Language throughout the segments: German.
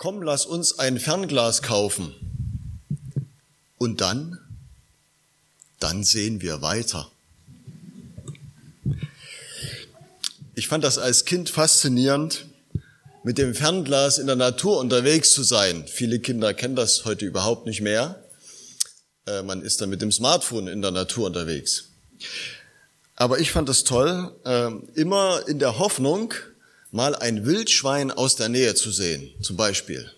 komm, lass uns ein Fernglas kaufen. Und dann, dann sehen wir weiter. Ich fand das als Kind faszinierend, mit dem Fernglas in der Natur unterwegs zu sein. Viele Kinder kennen das heute überhaupt nicht mehr. Äh, man ist dann mit dem Smartphone in der Natur unterwegs. Aber ich fand es toll, äh, immer in der Hoffnung, mal ein Wildschwein aus der Nähe zu sehen, zum Beispiel.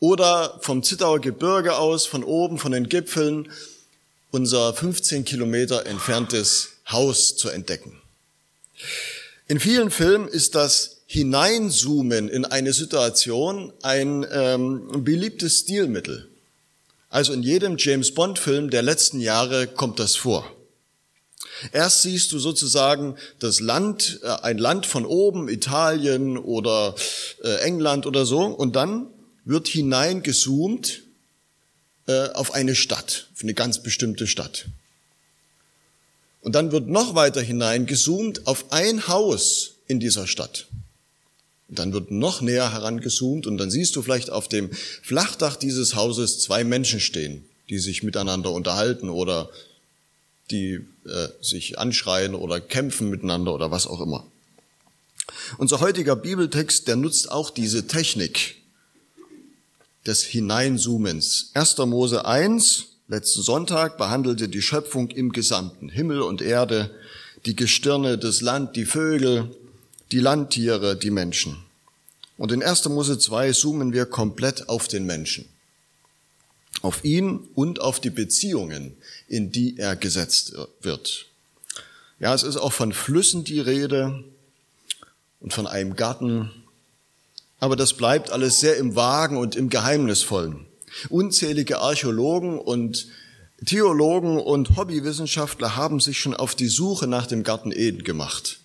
Oder vom Zittauer Gebirge aus, von oben, von den Gipfeln, unser 15 Kilometer entferntes Haus zu entdecken. In vielen Filmen ist das Hineinzoomen in eine Situation ein ähm, beliebtes Stilmittel. Also in jedem James Bond-Film der letzten Jahre kommt das vor. Erst siehst du sozusagen das Land, äh, ein Land von oben, Italien oder äh, England oder so, und dann wird hineingezoomt äh, auf eine Stadt, auf eine ganz bestimmte Stadt. Und dann wird noch weiter hineingezoomt auf ein Haus in dieser Stadt. Und dann wird noch näher herangezoomt und dann siehst du vielleicht auf dem Flachdach dieses Hauses zwei Menschen stehen, die sich miteinander unterhalten oder die äh, sich anschreien oder kämpfen miteinander oder was auch immer. Unser heutiger Bibeltext, der nutzt auch diese Technik des Hineinzoomens. 1. Mose 1, letzten Sonntag, behandelte die Schöpfung im Gesamten. Himmel und Erde, die Gestirne, das Land, die Vögel, die Landtiere, die Menschen. Und in 1. Mose 2 zoomen wir komplett auf den Menschen. Auf ihn und auf die Beziehungen, in die er gesetzt wird. Ja, es ist auch von Flüssen die Rede und von einem Garten, aber das bleibt alles sehr im Wagen und im Geheimnisvollen. Unzählige Archäologen und Theologen und Hobbywissenschaftler haben sich schon auf die Suche nach dem Garten Eden gemacht.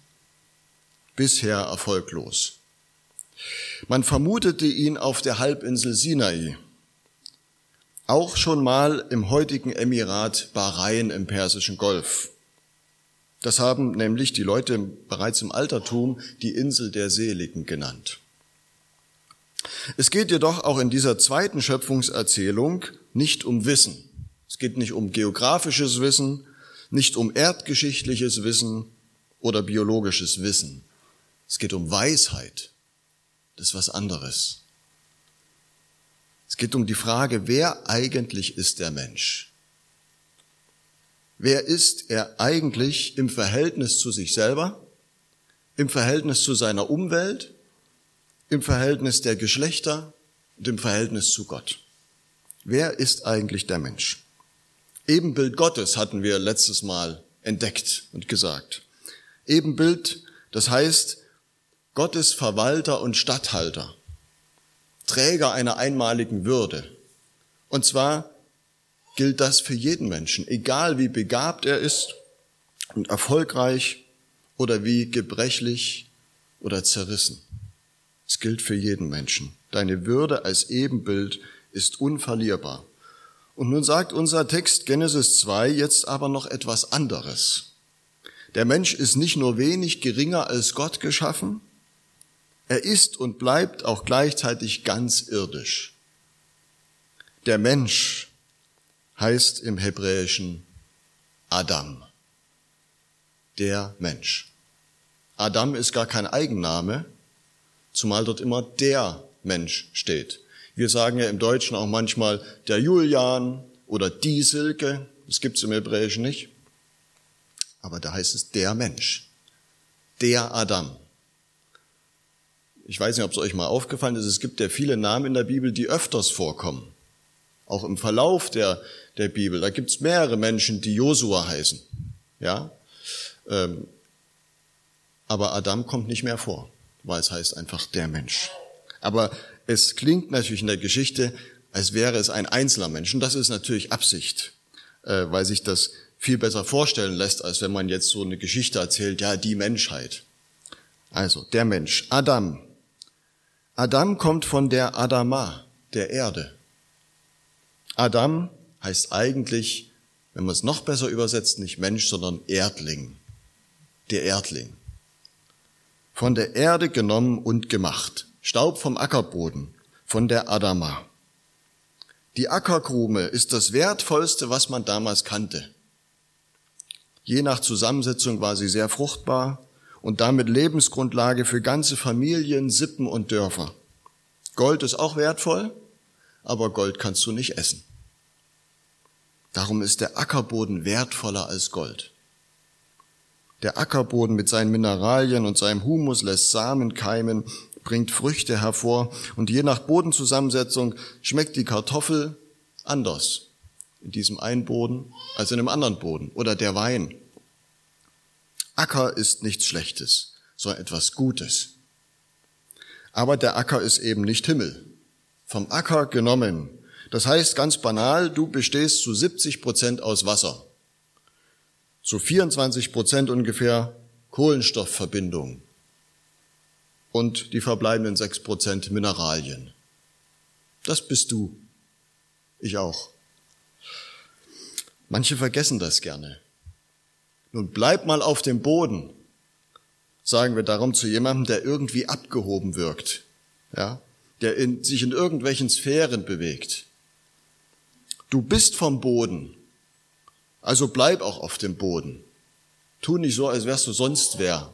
Bisher erfolglos. Man vermutete ihn auf der Halbinsel Sinai auch schon mal im heutigen Emirat Bahrain im Persischen Golf. Das haben nämlich die Leute bereits im Altertum die Insel der Seligen genannt. Es geht jedoch auch in dieser zweiten Schöpfungserzählung nicht um Wissen. Es geht nicht um geografisches Wissen, nicht um erdgeschichtliches Wissen oder biologisches Wissen. Es geht um Weisheit. Das ist was anderes. Es geht um die Frage, wer eigentlich ist der Mensch? Wer ist er eigentlich im Verhältnis zu sich selber, im Verhältnis zu seiner Umwelt, im Verhältnis der Geschlechter und im Verhältnis zu Gott? Wer ist eigentlich der Mensch? Ebenbild Gottes hatten wir letztes Mal entdeckt und gesagt. Ebenbild, das heißt Gottes Verwalter und Statthalter. Träger einer einmaligen Würde. Und zwar gilt das für jeden Menschen, egal wie begabt er ist und erfolgreich oder wie gebrechlich oder zerrissen. Es gilt für jeden Menschen. Deine Würde als Ebenbild ist unverlierbar. Und nun sagt unser Text Genesis 2 jetzt aber noch etwas anderes. Der Mensch ist nicht nur wenig geringer als Gott geschaffen, er ist und bleibt auch gleichzeitig ganz irdisch. Der Mensch heißt im Hebräischen Adam. Der Mensch. Adam ist gar kein Eigenname, zumal dort immer der Mensch steht. Wir sagen ja im Deutschen auch manchmal der Julian oder die Silke. Das gibt's im Hebräischen nicht. Aber da heißt es der Mensch. Der Adam. Ich weiß nicht, ob es euch mal aufgefallen ist, es gibt ja viele Namen in der Bibel, die öfters vorkommen. Auch im Verlauf der, der Bibel. Da gibt es mehrere Menschen, die Josua heißen. Ja? Ähm, aber Adam kommt nicht mehr vor, weil es heißt einfach der Mensch. Aber es klingt natürlich in der Geschichte, als wäre es ein einzelner Mensch. Und das ist natürlich Absicht, äh, weil sich das viel besser vorstellen lässt, als wenn man jetzt so eine Geschichte erzählt, ja, die Menschheit. Also, der Mensch, Adam, Adam kommt von der Adama, der Erde. Adam heißt eigentlich, wenn man es noch besser übersetzt, nicht Mensch, sondern Erdling. Der Erdling. Von der Erde genommen und gemacht. Staub vom Ackerboden. von der Adama. Die Ackerkrume ist das wertvollste, was man damals kannte. Je nach Zusammensetzung war sie sehr fruchtbar und damit Lebensgrundlage für ganze Familien, Sippen und Dörfer. Gold ist auch wertvoll, aber Gold kannst du nicht essen. Darum ist der Ackerboden wertvoller als Gold. Der Ackerboden mit seinen Mineralien und seinem Humus lässt Samen keimen, bringt Früchte hervor und je nach Bodenzusammensetzung schmeckt die Kartoffel anders in diesem einen Boden als in einem anderen Boden oder der Wein. Acker ist nichts Schlechtes, sondern etwas Gutes. Aber der Acker ist eben nicht Himmel. Vom Acker genommen. Das heißt ganz banal, du bestehst zu 70 Prozent aus Wasser zu 24 Prozent ungefähr Kohlenstoffverbindung und die verbleibenden 6 Prozent Mineralien. Das bist du. Ich auch. Manche vergessen das gerne. Nun bleib mal auf dem Boden, sagen wir darum zu jemandem, der irgendwie abgehoben wirkt, ja, der in, sich in irgendwelchen Sphären bewegt. Du bist vom Boden also bleib auch auf dem Boden. Tu nicht so, als wärst du sonst wer.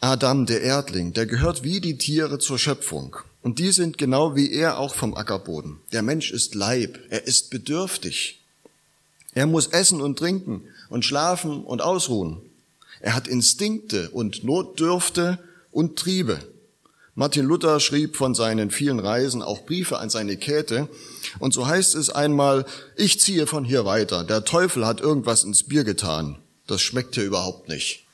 Adam, der Erdling, der gehört wie die Tiere zur Schöpfung. Und die sind genau wie er auch vom Ackerboden. Der Mensch ist Leib, er ist bedürftig. Er muss essen und trinken und schlafen und ausruhen. Er hat Instinkte und Notdürfte und Triebe. Martin Luther schrieb von seinen vielen Reisen auch Briefe an seine Käthe. Und so heißt es einmal, ich ziehe von hier weiter. Der Teufel hat irgendwas ins Bier getan. Das schmeckt hier überhaupt nicht.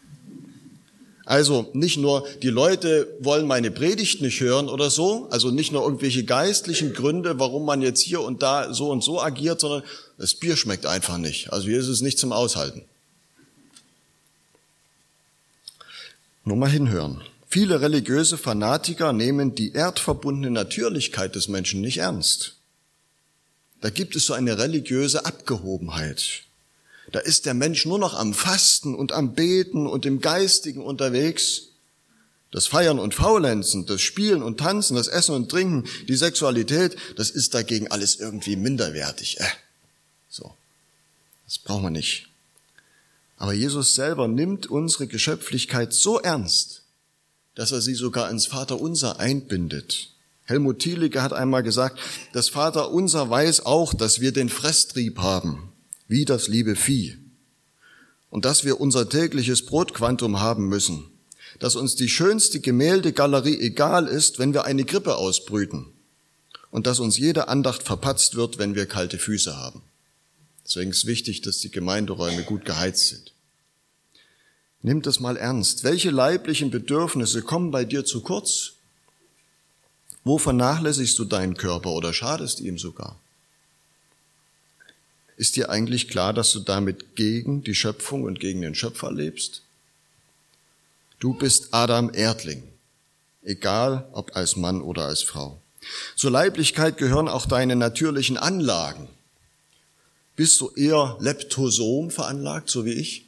Also nicht nur die Leute wollen meine Predigt nicht hören oder so, also nicht nur irgendwelche geistlichen Gründe, warum man jetzt hier und da so und so agiert, sondern das Bier schmeckt einfach nicht. Also hier ist es nicht zum Aushalten. Nur mal hinhören. Viele religiöse Fanatiker nehmen die erdverbundene Natürlichkeit des Menschen nicht ernst. Da gibt es so eine religiöse Abgehobenheit. Da ist der Mensch nur noch am Fasten und am Beten und im Geistigen unterwegs. Das Feiern und Faulenzen, das Spielen und Tanzen, das Essen und Trinken, die Sexualität, das ist dagegen alles irgendwie minderwertig. Äh, so. Das brauchen wir nicht. Aber Jesus selber nimmt unsere Geschöpflichkeit so ernst, dass er sie sogar ins Vaterunser einbindet. Helmut Thielicke hat einmal gesagt, das Vaterunser weiß auch, dass wir den Fresstrieb haben, wie das liebe Vieh. Und dass wir unser tägliches Brotquantum haben müssen. Dass uns die schönste Gemäldegalerie egal ist, wenn wir eine Grippe ausbrüten. Und dass uns jede Andacht verpatzt wird, wenn wir kalte Füße haben. Deswegen ist wichtig, dass die Gemeinderäume gut geheizt sind. Nimm das mal ernst. Welche leiblichen Bedürfnisse kommen bei dir zu kurz? Wo vernachlässigst du deinen Körper oder schadest ihm sogar? Ist dir eigentlich klar, dass du damit gegen die Schöpfung und gegen den Schöpfer lebst? Du bist Adam Erdling, egal ob als Mann oder als Frau. Zur Leiblichkeit gehören auch deine natürlichen Anlagen. Bist du eher Leptosom veranlagt, so wie ich?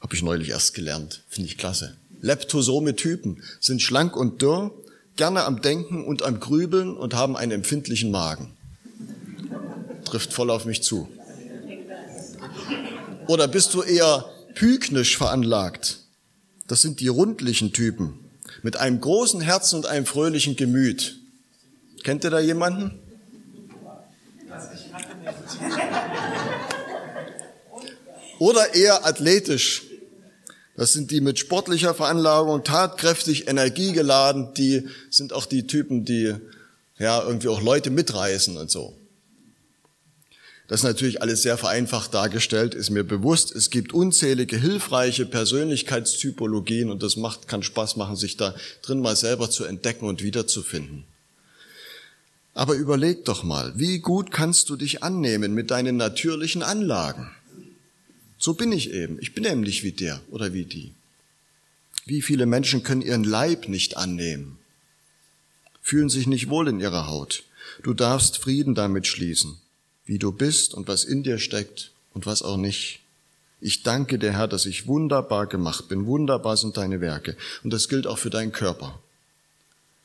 Habe ich neulich erst gelernt. Finde ich klasse. Leptosome Typen sind schlank und dürr, gerne am Denken und am Grübeln und haben einen empfindlichen Magen. Trifft voll auf mich zu. Oder bist du eher pyknisch veranlagt? Das sind die rundlichen Typen mit einem großen Herzen und einem fröhlichen Gemüt. Kennt ihr da jemanden? Oder eher athletisch, das sind die mit sportlicher Veranlagung, tatkräftig, energiegeladen, die sind auch die Typen, die ja irgendwie auch Leute mitreißen und so. Das ist natürlich alles sehr vereinfacht dargestellt, ist mir bewusst. Es gibt unzählige hilfreiche Persönlichkeitstypologien und das macht, kann Spaß machen, sich da drin mal selber zu entdecken und wiederzufinden. Aber überleg doch mal, wie gut kannst du dich annehmen mit deinen natürlichen Anlagen? So bin ich eben. Ich bin nämlich wie der oder wie die. Wie viele Menschen können ihren Leib nicht annehmen, fühlen sich nicht wohl in ihrer Haut. Du darfst Frieden damit schließen, wie du bist und was in dir steckt und was auch nicht. Ich danke dir, Herr, dass ich wunderbar gemacht bin. Wunderbar sind deine Werke. Und das gilt auch für deinen Körper.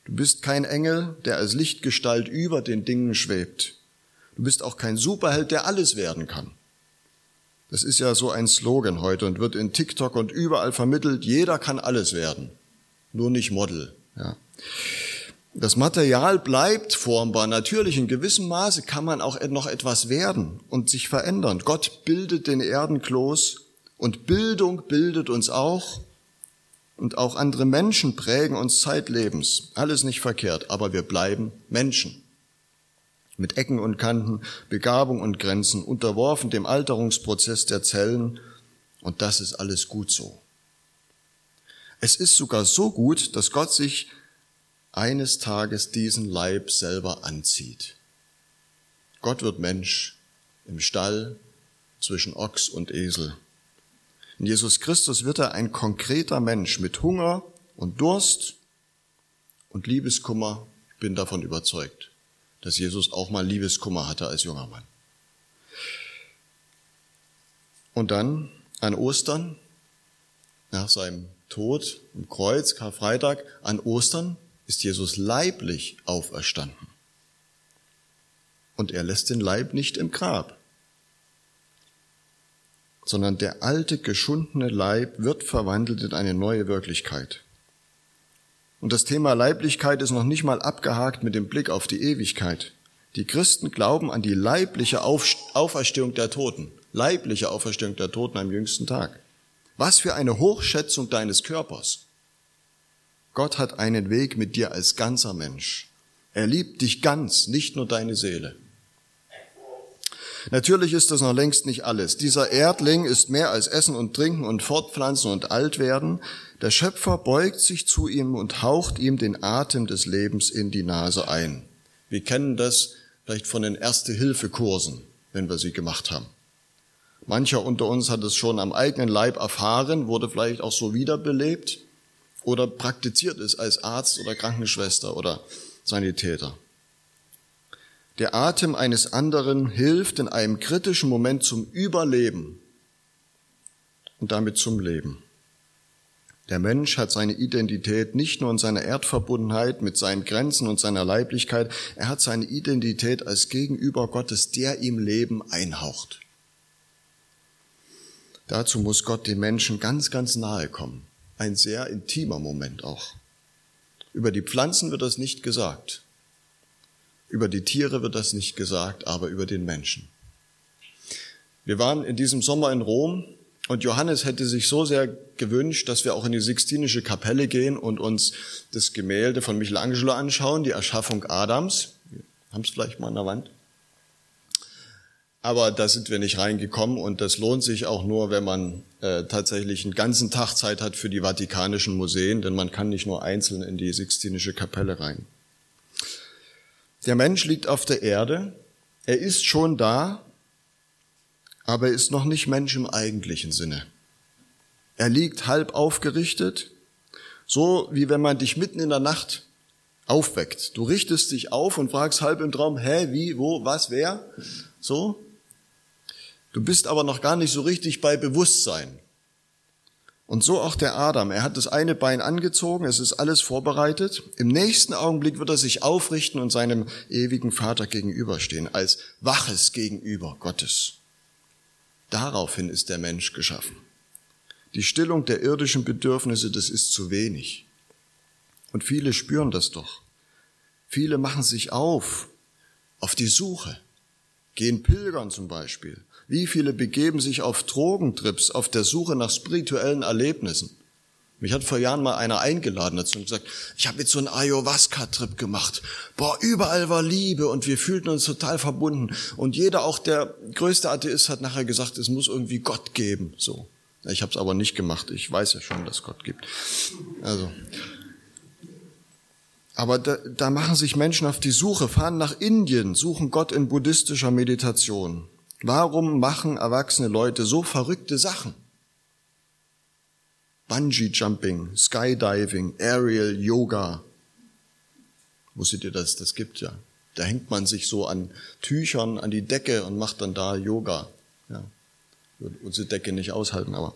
Du bist kein Engel, der als Lichtgestalt über den Dingen schwebt. Du bist auch kein Superheld, der alles werden kann. Das ist ja so ein Slogan heute und wird in TikTok und überall vermittelt, jeder kann alles werden, nur nicht Model. Ja. Das Material bleibt formbar. Natürlich, in gewissem Maße kann man auch noch etwas werden und sich verändern. Gott bildet den Erdenkloß und Bildung bildet uns auch und auch andere Menschen prägen uns zeitlebens. Alles nicht verkehrt, aber wir bleiben Menschen. Mit Ecken und Kanten, Begabung und Grenzen, unterworfen dem Alterungsprozess der Zellen. Und das ist alles gut so. Es ist sogar so gut, dass Gott sich eines Tages diesen Leib selber anzieht. Gott wird Mensch im Stall zwischen Ochs und Esel. In Jesus Christus wird er ein konkreter Mensch mit Hunger und Durst und Liebeskummer. Ich bin davon überzeugt, dass Jesus auch mal Liebeskummer hatte als junger Mann. Und dann an Ostern, nach seinem Tod im Kreuz, Karfreitag, an Ostern ist Jesus leiblich auferstanden. Und er lässt den Leib nicht im Grab sondern der alte, geschundene Leib wird verwandelt in eine neue Wirklichkeit. Und das Thema Leiblichkeit ist noch nicht mal abgehakt mit dem Blick auf die Ewigkeit. Die Christen glauben an die leibliche Auferstehung der Toten, leibliche Auferstehung der Toten am jüngsten Tag. Was für eine Hochschätzung deines Körpers. Gott hat einen Weg mit dir als ganzer Mensch. Er liebt dich ganz, nicht nur deine Seele. Natürlich ist das noch längst nicht alles. Dieser Erdling ist mehr als Essen und Trinken und Fortpflanzen und Altwerden. Der Schöpfer beugt sich zu ihm und haucht ihm den Atem des Lebens in die Nase ein. Wir kennen das vielleicht von den Erste-Hilfe-Kursen, wenn wir sie gemacht haben. Mancher unter uns hat es schon am eigenen Leib erfahren, wurde vielleicht auch so wiederbelebt oder praktiziert es als Arzt oder Krankenschwester oder Sanitäter. Der Atem eines anderen hilft in einem kritischen Moment zum Überleben und damit zum Leben. Der Mensch hat seine Identität nicht nur in seiner Erdverbundenheit mit seinen Grenzen und seiner Leiblichkeit, er hat seine Identität als Gegenüber Gottes, der ihm Leben einhaucht. Dazu muss Gott den Menschen ganz, ganz nahe kommen. Ein sehr intimer Moment auch. Über die Pflanzen wird das nicht gesagt. Über die Tiere wird das nicht gesagt, aber über den Menschen. Wir waren in diesem Sommer in Rom und Johannes hätte sich so sehr gewünscht, dass wir auch in die Sixtinische Kapelle gehen und uns das Gemälde von Michelangelo anschauen, die Erschaffung Adams. Wir haben es vielleicht mal an der Wand. Aber da sind wir nicht reingekommen und das lohnt sich auch nur, wenn man äh, tatsächlich einen ganzen Tag Zeit hat für die Vatikanischen Museen, denn man kann nicht nur einzeln in die Sixtinische Kapelle rein. Der Mensch liegt auf der Erde, er ist schon da, aber er ist noch nicht Mensch im eigentlichen Sinne. Er liegt halb aufgerichtet, so wie wenn man dich mitten in der Nacht aufweckt. Du richtest dich auf und fragst halb im Traum, hä, wie, wo, was, wer? So. Du bist aber noch gar nicht so richtig bei Bewusstsein. Und so auch der Adam. Er hat das eine Bein angezogen, es ist alles vorbereitet. Im nächsten Augenblick wird er sich aufrichten und seinem ewigen Vater gegenüberstehen, als waches Gegenüber Gottes. Daraufhin ist der Mensch geschaffen. Die Stillung der irdischen Bedürfnisse, das ist zu wenig. Und viele spüren das doch. Viele machen sich auf, auf die Suche, gehen pilgern zum Beispiel, wie viele begeben sich auf Drogentrips auf der Suche nach spirituellen Erlebnissen? Mich hat vor Jahren mal einer eingeladen dazu und gesagt, ich habe jetzt so einen Ayahuasca-Trip gemacht. Boah, überall war Liebe und wir fühlten uns total verbunden. Und jeder, auch der größte Atheist, hat nachher gesagt, es muss irgendwie Gott geben. So. Ich habe es aber nicht gemacht. Ich weiß ja schon, dass Gott gibt. Also. Aber da, da machen sich Menschen auf die Suche, fahren nach Indien, suchen Gott in buddhistischer Meditation. Warum machen erwachsene Leute so verrückte Sachen? Bungee Jumping, Skydiving, Aerial Yoga. Wusstet ihr das? Das gibt ja. Da hängt man sich so an Tüchern an die Decke und macht dann da Yoga. Ja. Würde unsere Decke nicht aushalten, aber.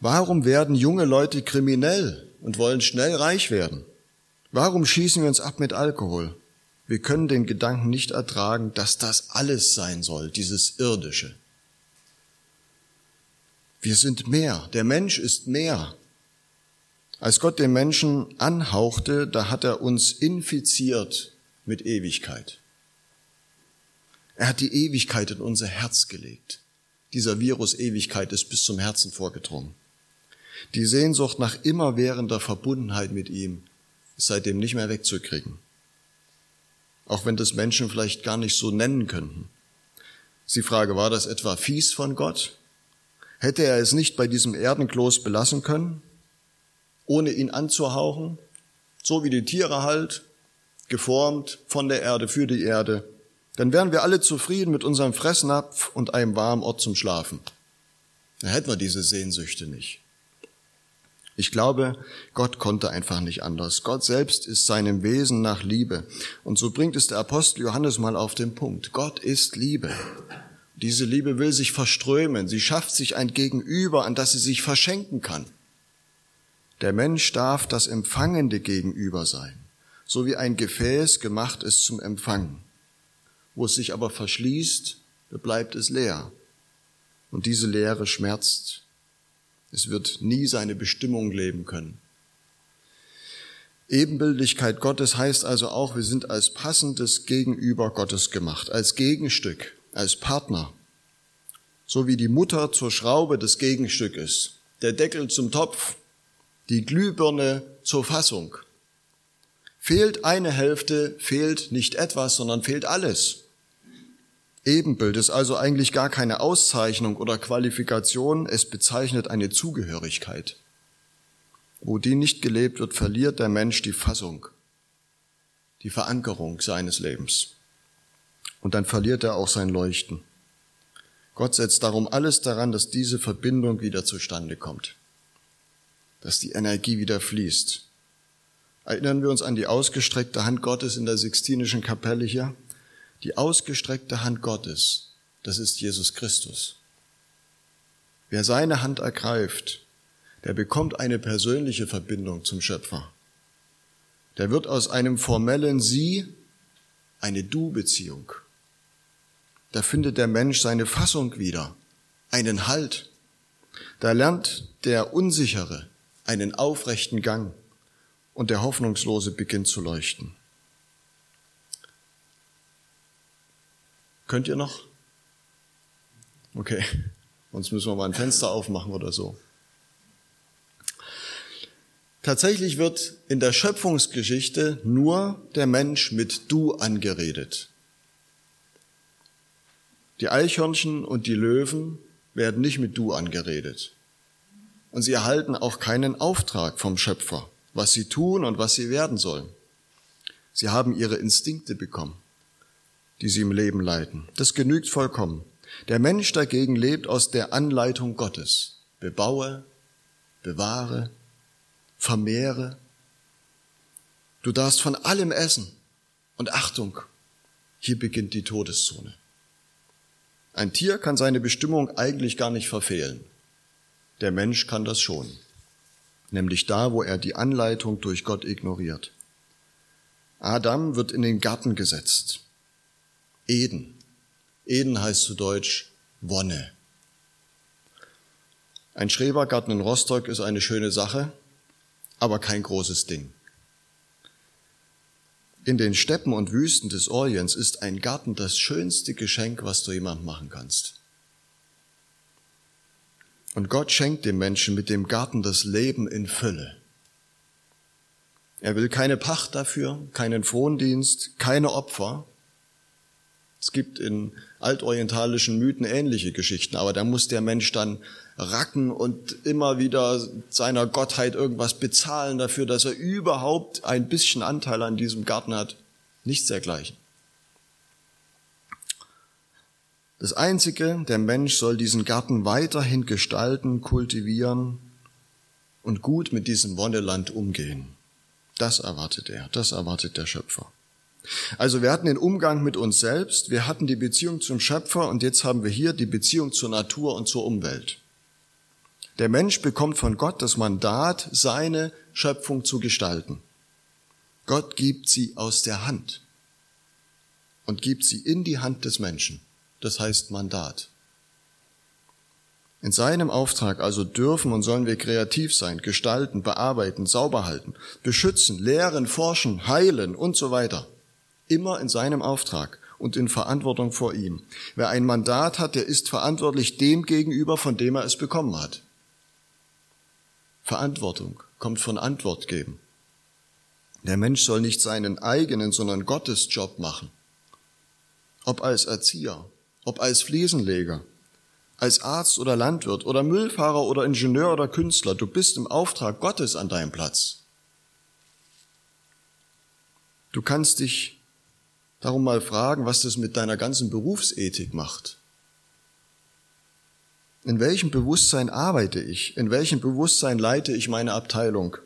Warum werden junge Leute kriminell und wollen schnell reich werden? Warum schießen wir uns ab mit Alkohol? Wir können den Gedanken nicht ertragen, dass das alles sein soll, dieses Irdische. Wir sind mehr. Der Mensch ist mehr. Als Gott den Menschen anhauchte, da hat er uns infiziert mit Ewigkeit. Er hat die Ewigkeit in unser Herz gelegt. Dieser Virus Ewigkeit ist bis zum Herzen vorgedrungen. Die Sehnsucht nach immerwährender Verbundenheit mit ihm ist seitdem nicht mehr wegzukriegen. Auch wenn das Menschen vielleicht gar nicht so nennen könnten. Sie Frage, war das etwa fies von Gott? Hätte er es nicht bei diesem Erdenkloß belassen können, ohne ihn anzuhauchen, so wie die Tiere halt, geformt von der Erde für die Erde, dann wären wir alle zufrieden mit unserem Fressnapf und einem warmen Ort zum Schlafen. Dann hätten wir diese Sehnsüchte nicht. Ich glaube, Gott konnte einfach nicht anders. Gott selbst ist seinem Wesen nach Liebe. Und so bringt es der Apostel Johannes mal auf den Punkt. Gott ist Liebe. Diese Liebe will sich verströmen. Sie schafft sich ein Gegenüber, an das sie sich verschenken kann. Der Mensch darf das empfangende Gegenüber sein, so wie ein Gefäß gemacht ist zum Empfangen. Wo es sich aber verschließt, bleibt es leer. Und diese Leere schmerzt es wird nie seine Bestimmung leben können. Ebenbildlichkeit Gottes heißt also auch, wir sind als passendes Gegenüber Gottes gemacht, als Gegenstück, als Partner. So wie die Mutter zur Schraube des Gegenstück ist, der Deckel zum Topf, die Glühbirne zur Fassung. Fehlt eine Hälfte, fehlt nicht etwas, sondern fehlt alles. Ebenbild ist also eigentlich gar keine Auszeichnung oder Qualifikation, es bezeichnet eine Zugehörigkeit. Wo die nicht gelebt wird, verliert der Mensch die Fassung, die Verankerung seines Lebens. Und dann verliert er auch sein Leuchten. Gott setzt darum alles daran, dass diese Verbindung wieder zustande kommt, dass die Energie wieder fließt. Erinnern wir uns an die ausgestreckte Hand Gottes in der Sixtinischen Kapelle hier? Die ausgestreckte Hand Gottes, das ist Jesus Christus. Wer seine Hand ergreift, der bekommt eine persönliche Verbindung zum Schöpfer. Der wird aus einem formellen Sie eine Du-Beziehung. Da findet der Mensch seine Fassung wieder, einen Halt. Da lernt der Unsichere einen aufrechten Gang und der Hoffnungslose beginnt zu leuchten. Könnt ihr noch? Okay, sonst müssen wir mal ein Fenster aufmachen oder so. Tatsächlich wird in der Schöpfungsgeschichte nur der Mensch mit Du angeredet. Die Eichhörnchen und die Löwen werden nicht mit Du angeredet. Und sie erhalten auch keinen Auftrag vom Schöpfer, was sie tun und was sie werden sollen. Sie haben ihre Instinkte bekommen die sie im Leben leiten. Das genügt vollkommen. Der Mensch dagegen lebt aus der Anleitung Gottes. Bebaue, bewahre, vermehre. Du darfst von allem essen. Und Achtung, hier beginnt die Todeszone. Ein Tier kann seine Bestimmung eigentlich gar nicht verfehlen. Der Mensch kann das schon. Nämlich da, wo er die Anleitung durch Gott ignoriert. Adam wird in den Garten gesetzt. Eden. Eden heißt zu Deutsch Wonne. Ein Schrebergarten in Rostock ist eine schöne Sache, aber kein großes Ding. In den Steppen und Wüsten des Orients ist ein Garten das schönste Geschenk, was du jemand machen kannst. Und Gott schenkt dem Menschen mit dem Garten das Leben in Fülle. Er will keine Pacht dafür, keinen Frondienst, keine Opfer, es gibt in altorientalischen Mythen ähnliche Geschichten, aber da muss der Mensch dann racken und immer wieder seiner Gottheit irgendwas bezahlen dafür, dass er überhaupt ein bisschen Anteil an diesem Garten hat. Nichts dergleichen. Das Einzige, der Mensch soll diesen Garten weiterhin gestalten, kultivieren und gut mit diesem Wonneland umgehen. Das erwartet er, das erwartet der Schöpfer. Also wir hatten den Umgang mit uns selbst, wir hatten die Beziehung zum Schöpfer und jetzt haben wir hier die Beziehung zur Natur und zur Umwelt. Der Mensch bekommt von Gott das Mandat, seine Schöpfung zu gestalten. Gott gibt sie aus der Hand und gibt sie in die Hand des Menschen. Das heißt Mandat. In seinem Auftrag also dürfen und sollen wir kreativ sein, gestalten, bearbeiten, sauber halten, beschützen, lehren, forschen, heilen und so weiter. Immer in seinem Auftrag und in Verantwortung vor ihm. Wer ein Mandat hat, der ist verantwortlich dem gegenüber, von dem er es bekommen hat. Verantwortung kommt von Antwort geben. Der Mensch soll nicht seinen eigenen, sondern Gottes Job machen. Ob als Erzieher, ob als Fliesenleger, als Arzt oder Landwirt oder Müllfahrer oder Ingenieur oder Künstler, du bist im Auftrag Gottes an deinem Platz. Du kannst dich darum mal fragen, was das mit deiner ganzen Berufsethik macht. In welchem Bewusstsein arbeite ich? In welchem Bewusstsein leite ich meine Abteilung?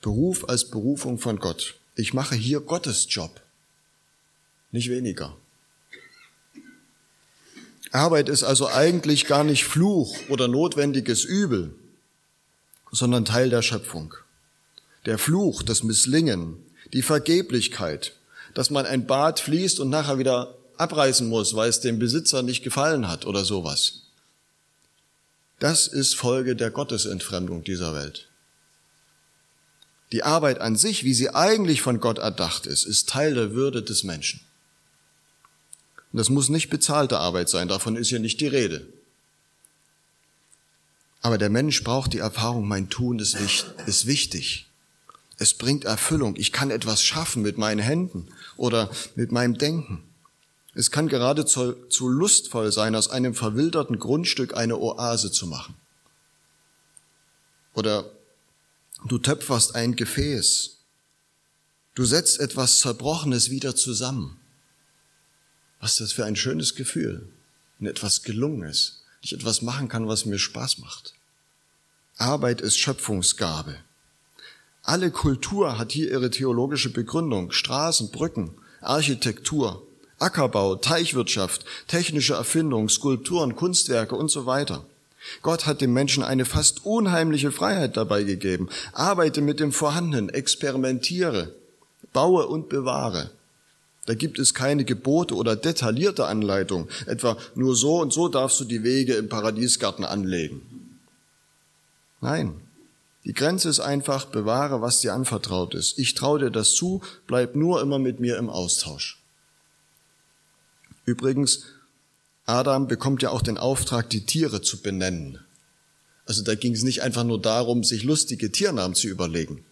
Beruf als Berufung von Gott. Ich mache hier Gottes Job, nicht weniger. Arbeit ist also eigentlich gar nicht Fluch oder notwendiges Übel, sondern Teil der Schöpfung. Der Fluch, das Misslingen, die Vergeblichkeit, dass man ein Bad fließt und nachher wieder abreißen muss, weil es dem Besitzer nicht gefallen hat oder sowas. Das ist Folge der Gottesentfremdung dieser Welt. Die Arbeit an sich, wie sie eigentlich von Gott erdacht ist, ist Teil der Würde des Menschen. Und das muss nicht bezahlte Arbeit sein, davon ist hier nicht die Rede. Aber der Mensch braucht die Erfahrung, mein Tun ist, ist wichtig. Es bringt Erfüllung. Ich kann etwas schaffen mit meinen Händen oder mit meinem Denken. Es kann geradezu zu lustvoll sein, aus einem verwilderten Grundstück eine Oase zu machen. Oder du töpferst ein Gefäß. Du setzt etwas Zerbrochenes wieder zusammen. Was das für ein schönes Gefühl, wenn etwas gelungen ist, ich etwas machen kann, was mir Spaß macht. Arbeit ist Schöpfungsgabe. Alle Kultur hat hier ihre theologische Begründung. Straßen, Brücken, Architektur, Ackerbau, Teichwirtschaft, technische Erfindung, Skulpturen, Kunstwerke und so weiter. Gott hat dem Menschen eine fast unheimliche Freiheit dabei gegeben. Arbeite mit dem Vorhandenen, experimentiere, baue und bewahre. Da gibt es keine Gebote oder detaillierte Anleitung, etwa nur so und so darfst du die Wege im Paradiesgarten anlegen. Nein, die Grenze ist einfach, bewahre, was dir anvertraut ist. Ich traue dir das zu, bleib nur immer mit mir im Austausch. Übrigens, Adam bekommt ja auch den Auftrag, die Tiere zu benennen. Also da ging es nicht einfach nur darum, sich lustige Tiernamen zu überlegen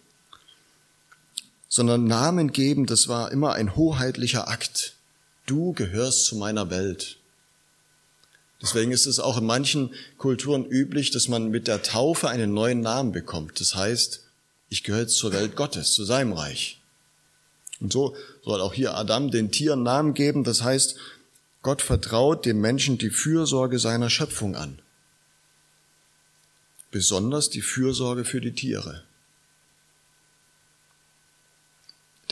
sondern Namen geben, das war immer ein hoheitlicher Akt. Du gehörst zu meiner Welt. Deswegen ist es auch in manchen Kulturen üblich, dass man mit der Taufe einen neuen Namen bekommt. Das heißt, ich gehöre zur Welt Gottes, zu seinem Reich. Und so soll auch hier Adam den Tieren Namen geben. Das heißt, Gott vertraut dem Menschen die Fürsorge seiner Schöpfung an. Besonders die Fürsorge für die Tiere.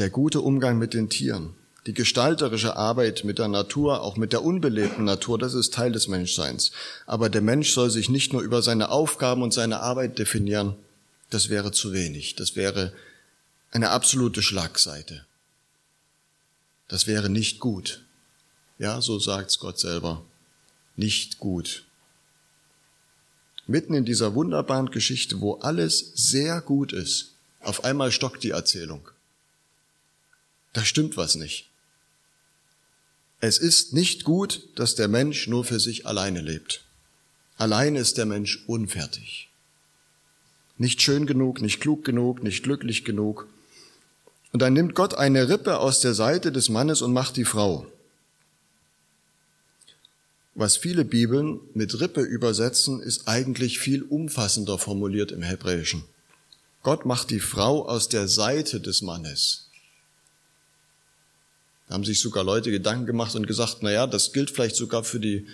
der gute Umgang mit den Tieren, die gestalterische Arbeit mit der Natur, auch mit der unbelebten Natur, das ist Teil des Menschseins. Aber der Mensch soll sich nicht nur über seine Aufgaben und seine Arbeit definieren, das wäre zu wenig, das wäre eine absolute Schlagseite. Das wäre nicht gut. Ja, so sagt's Gott selber. Nicht gut. Mitten in dieser wunderbaren Geschichte, wo alles sehr gut ist, auf einmal stockt die Erzählung. Da stimmt was nicht. Es ist nicht gut, dass der Mensch nur für sich alleine lebt. Allein ist der Mensch unfertig. Nicht schön genug, nicht klug genug, nicht glücklich genug. Und dann nimmt Gott eine Rippe aus der Seite des Mannes und macht die Frau. Was viele Bibeln mit Rippe übersetzen, ist eigentlich viel umfassender formuliert im Hebräischen. Gott macht die Frau aus der Seite des Mannes. Haben sich sogar Leute Gedanken gemacht und gesagt, na ja, das gilt vielleicht sogar für die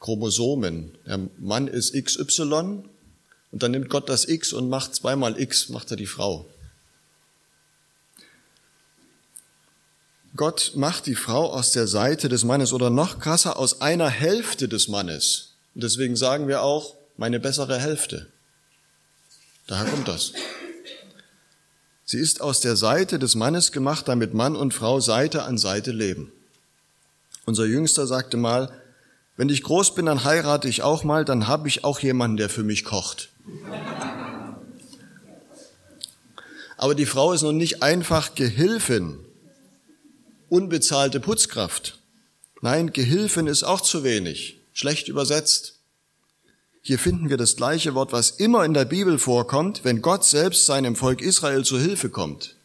Chromosomen. Der Mann ist XY und dann nimmt Gott das X und macht zweimal X, macht er die Frau. Gott macht die Frau aus der Seite des Mannes oder noch krasser aus einer Hälfte des Mannes. Und deswegen sagen wir auch, meine bessere Hälfte. Daher kommt das. Sie ist aus der Seite des Mannes gemacht, damit Mann und Frau Seite an Seite leben. Unser Jüngster sagte mal, wenn ich groß bin, dann heirate ich auch mal, dann habe ich auch jemanden, der für mich kocht. Aber die Frau ist nun nicht einfach Gehilfin, unbezahlte Putzkraft. Nein, Gehilfin ist auch zu wenig, schlecht übersetzt. Hier finden wir das gleiche Wort, was immer in der Bibel vorkommt, wenn Gott selbst seinem Volk Israel zu Hilfe kommt.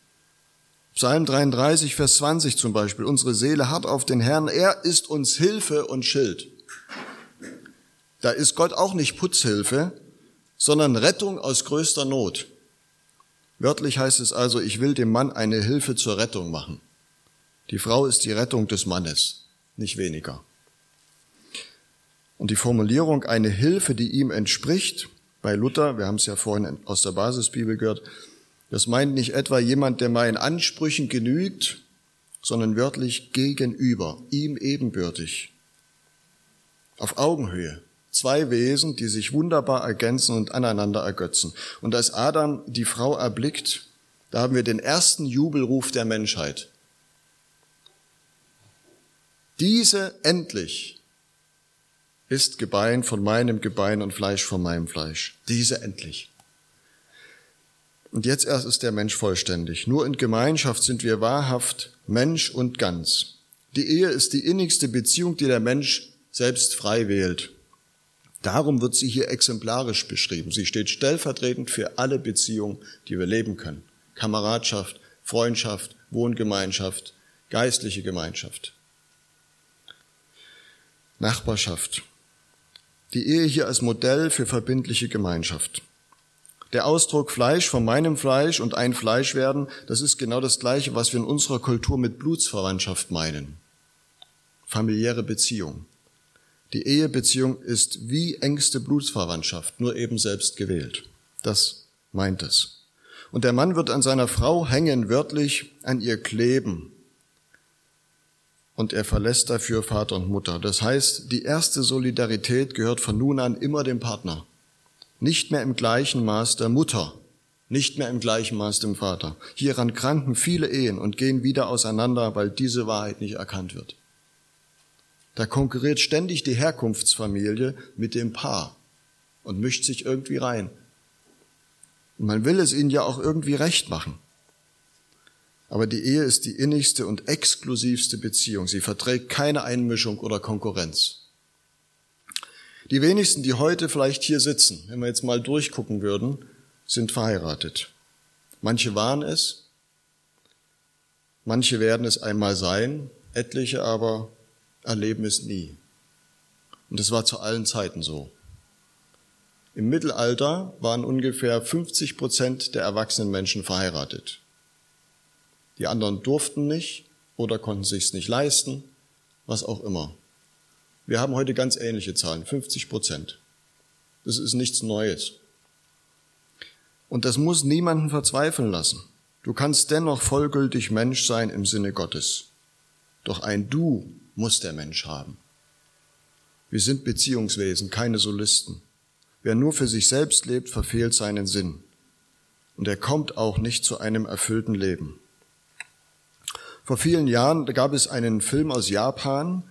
Psalm 33, Vers 20 zum Beispiel. Unsere Seele hat auf den Herrn. Er ist uns Hilfe und Schild. Da ist Gott auch nicht Putzhilfe, sondern Rettung aus größter Not. Wörtlich heißt es also, ich will dem Mann eine Hilfe zur Rettung machen. Die Frau ist die Rettung des Mannes, nicht weniger. Und die Formulierung eine Hilfe, die ihm entspricht, bei Luther, wir haben es ja vorhin aus der Basisbibel gehört, das meint nicht etwa jemand, der meinen Ansprüchen genügt, sondern wörtlich gegenüber, ihm ebenbürtig, auf Augenhöhe. Zwei Wesen, die sich wunderbar ergänzen und aneinander ergötzen. Und als Adam die Frau erblickt, da haben wir den ersten Jubelruf der Menschheit. Diese endlich ist Gebein von meinem Gebein und Fleisch von meinem Fleisch. Diese endlich. Und jetzt erst ist der Mensch vollständig. Nur in Gemeinschaft sind wir wahrhaft Mensch und ganz. Die Ehe ist die innigste Beziehung, die der Mensch selbst frei wählt. Darum wird sie hier exemplarisch beschrieben. Sie steht stellvertretend für alle Beziehungen, die wir leben können. Kameradschaft, Freundschaft, Wohngemeinschaft, geistliche Gemeinschaft. Nachbarschaft. Die Ehe hier als Modell für verbindliche Gemeinschaft. Der Ausdruck Fleisch von meinem Fleisch und ein Fleisch werden, das ist genau das Gleiche, was wir in unserer Kultur mit Blutsverwandtschaft meinen. Familiäre Beziehung. Die Ehebeziehung ist wie engste Blutsverwandtschaft, nur eben selbst gewählt. Das meint es. Und der Mann wird an seiner Frau hängen, wörtlich an ihr kleben und er verlässt dafür Vater und Mutter. Das heißt, die erste Solidarität gehört von nun an immer dem Partner. Nicht mehr im gleichen Maß der Mutter, nicht mehr im gleichen Maß dem Vater. Hieran kranken viele Ehen und gehen wieder auseinander, weil diese Wahrheit nicht erkannt wird. Da konkurriert ständig die Herkunftsfamilie mit dem Paar und mischt sich irgendwie rein. Und man will es ihnen ja auch irgendwie recht machen. Aber die Ehe ist die innigste und exklusivste Beziehung. Sie verträgt keine Einmischung oder Konkurrenz. Die wenigsten, die heute vielleicht hier sitzen, wenn wir jetzt mal durchgucken würden, sind verheiratet. Manche waren es, manche werden es einmal sein, etliche aber erleben es nie. Und es war zu allen Zeiten so. Im Mittelalter waren ungefähr 50 Prozent der erwachsenen Menschen verheiratet. Die anderen durften nicht oder konnten sich's nicht leisten, was auch immer. Wir haben heute ganz ähnliche Zahlen, 50 Prozent. Das ist nichts Neues. Und das muss niemanden verzweifeln lassen. Du kannst dennoch vollgültig Mensch sein im Sinne Gottes. Doch ein Du muss der Mensch haben. Wir sind Beziehungswesen, keine Solisten. Wer nur für sich selbst lebt, verfehlt seinen Sinn. Und er kommt auch nicht zu einem erfüllten Leben. Vor vielen Jahren gab es einen Film aus Japan,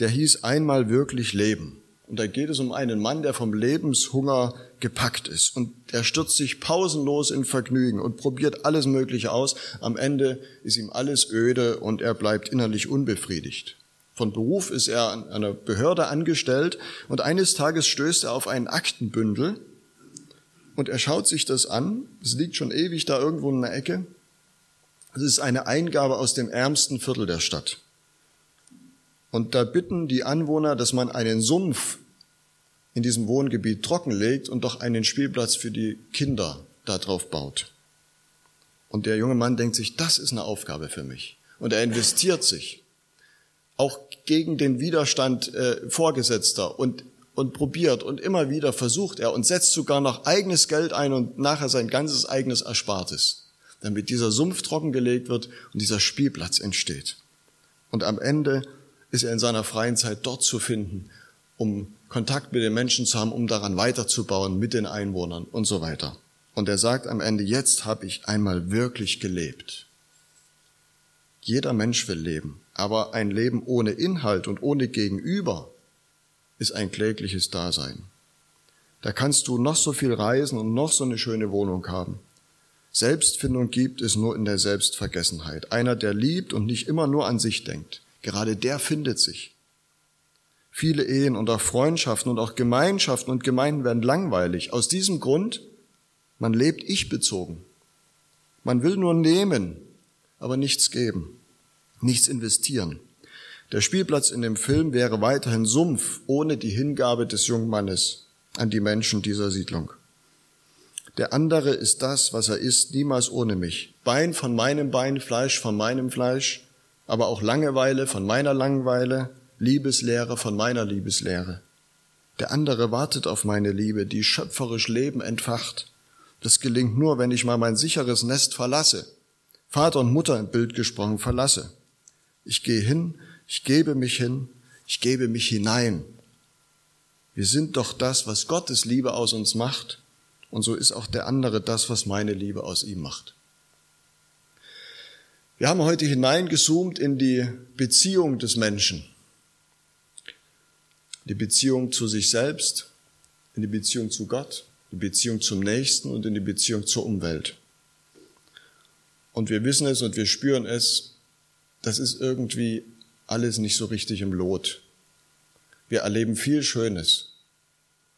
der hieß Einmal wirklich leben. Und da geht es um einen Mann, der vom Lebenshunger gepackt ist. Und er stürzt sich pausenlos in Vergnügen und probiert alles Mögliche aus. Am Ende ist ihm alles öde und er bleibt innerlich unbefriedigt. Von Beruf ist er an einer Behörde angestellt und eines Tages stößt er auf einen Aktenbündel und er schaut sich das an. Es liegt schon ewig da irgendwo in der Ecke es ist eine Eingabe aus dem ärmsten Viertel der Stadt. Und da bitten die Anwohner, dass man einen Sumpf in diesem Wohngebiet trockenlegt und doch einen Spielplatz für die Kinder darauf baut. Und der junge Mann denkt sich, das ist eine Aufgabe für mich. Und er investiert sich, auch gegen den Widerstand äh, Vorgesetzter und, und probiert und immer wieder versucht er und setzt sogar noch eigenes Geld ein und nachher sein ganzes eigenes Erspartes damit dieser Sumpf trockengelegt wird und dieser Spielplatz entsteht. Und am Ende ist er in seiner freien Zeit dort zu finden, um Kontakt mit den Menschen zu haben, um daran weiterzubauen mit den Einwohnern und so weiter. Und er sagt am Ende, jetzt habe ich einmal wirklich gelebt. Jeder Mensch will leben, aber ein Leben ohne Inhalt und ohne Gegenüber ist ein klägliches Dasein. Da kannst du noch so viel reisen und noch so eine schöne Wohnung haben. Selbstfindung gibt es nur in der Selbstvergessenheit. Einer, der liebt und nicht immer nur an sich denkt, gerade der findet sich. Viele Ehen und auch Freundschaften und auch Gemeinschaften und Gemeinden werden langweilig. Aus diesem Grund, man lebt ich-bezogen. Man will nur nehmen, aber nichts geben, nichts investieren. Der Spielplatz in dem Film wäre weiterhin Sumpf ohne die Hingabe des jungen Mannes an die Menschen dieser Siedlung. Der andere ist das, was er ist, niemals ohne mich. Bein von meinem Bein, Fleisch von meinem Fleisch, aber auch Langeweile von meiner Langeweile, Liebeslehre von meiner Liebeslehre. Der andere wartet auf meine Liebe, die schöpferisch Leben entfacht. Das gelingt nur, wenn ich mal mein sicheres Nest verlasse, Vater und Mutter im Bild gesprochen verlasse. Ich gehe hin, ich gebe mich hin, ich gebe mich hinein. Wir sind doch das, was Gottes Liebe aus uns macht, und so ist auch der andere das, was meine Liebe aus ihm macht. Wir haben heute hineingezoomt in die Beziehung des Menschen die Beziehung zu sich selbst, in die Beziehung zu Gott, die Beziehung zum Nächsten und in die Beziehung zur Umwelt. Und wir wissen es und wir spüren es, das ist irgendwie alles nicht so richtig im Lot. Wir erleben viel Schönes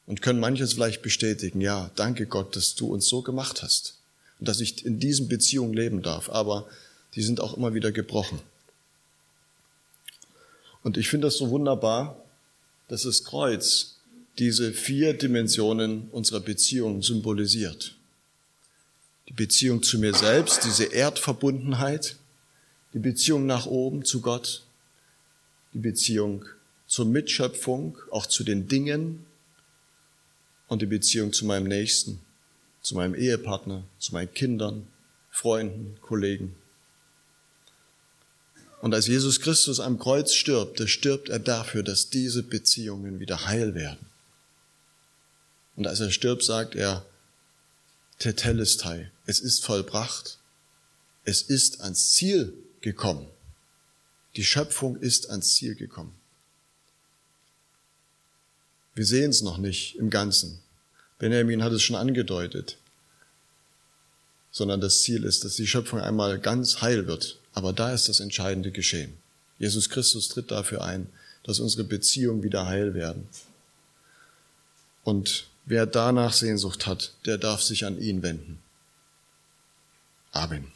und können manches vielleicht bestätigen. Ja, danke Gott, dass du uns so gemacht hast und dass ich in diesen Beziehungen leben darf. Aber die sind auch immer wieder gebrochen. Und ich finde das so wunderbar, dass das Kreuz diese vier Dimensionen unserer Beziehung symbolisiert. Die Beziehung zu mir selbst, diese Erdverbundenheit, die Beziehung nach oben zu Gott, die Beziehung zur Mitschöpfung, auch zu den Dingen und die Beziehung zu meinem Nächsten, zu meinem Ehepartner, zu meinen Kindern, Freunden, Kollegen. Und als Jesus Christus am Kreuz stirbt, da stirbt er dafür, dass diese Beziehungen wieder heil werden. Und als er stirbt, sagt er, Tetelestai, es ist vollbracht, es ist ans Ziel gekommen. Die Schöpfung ist ans Ziel gekommen. Wir sehen es noch nicht im Ganzen. Benjamin hat es schon angedeutet. Sondern das Ziel ist, dass die Schöpfung einmal ganz heil wird, aber da ist das entscheidende geschehen. Jesus Christus tritt dafür ein, dass unsere Beziehungen wieder heil werden. Und wer danach Sehnsucht hat, der darf sich an ihn wenden. Amen.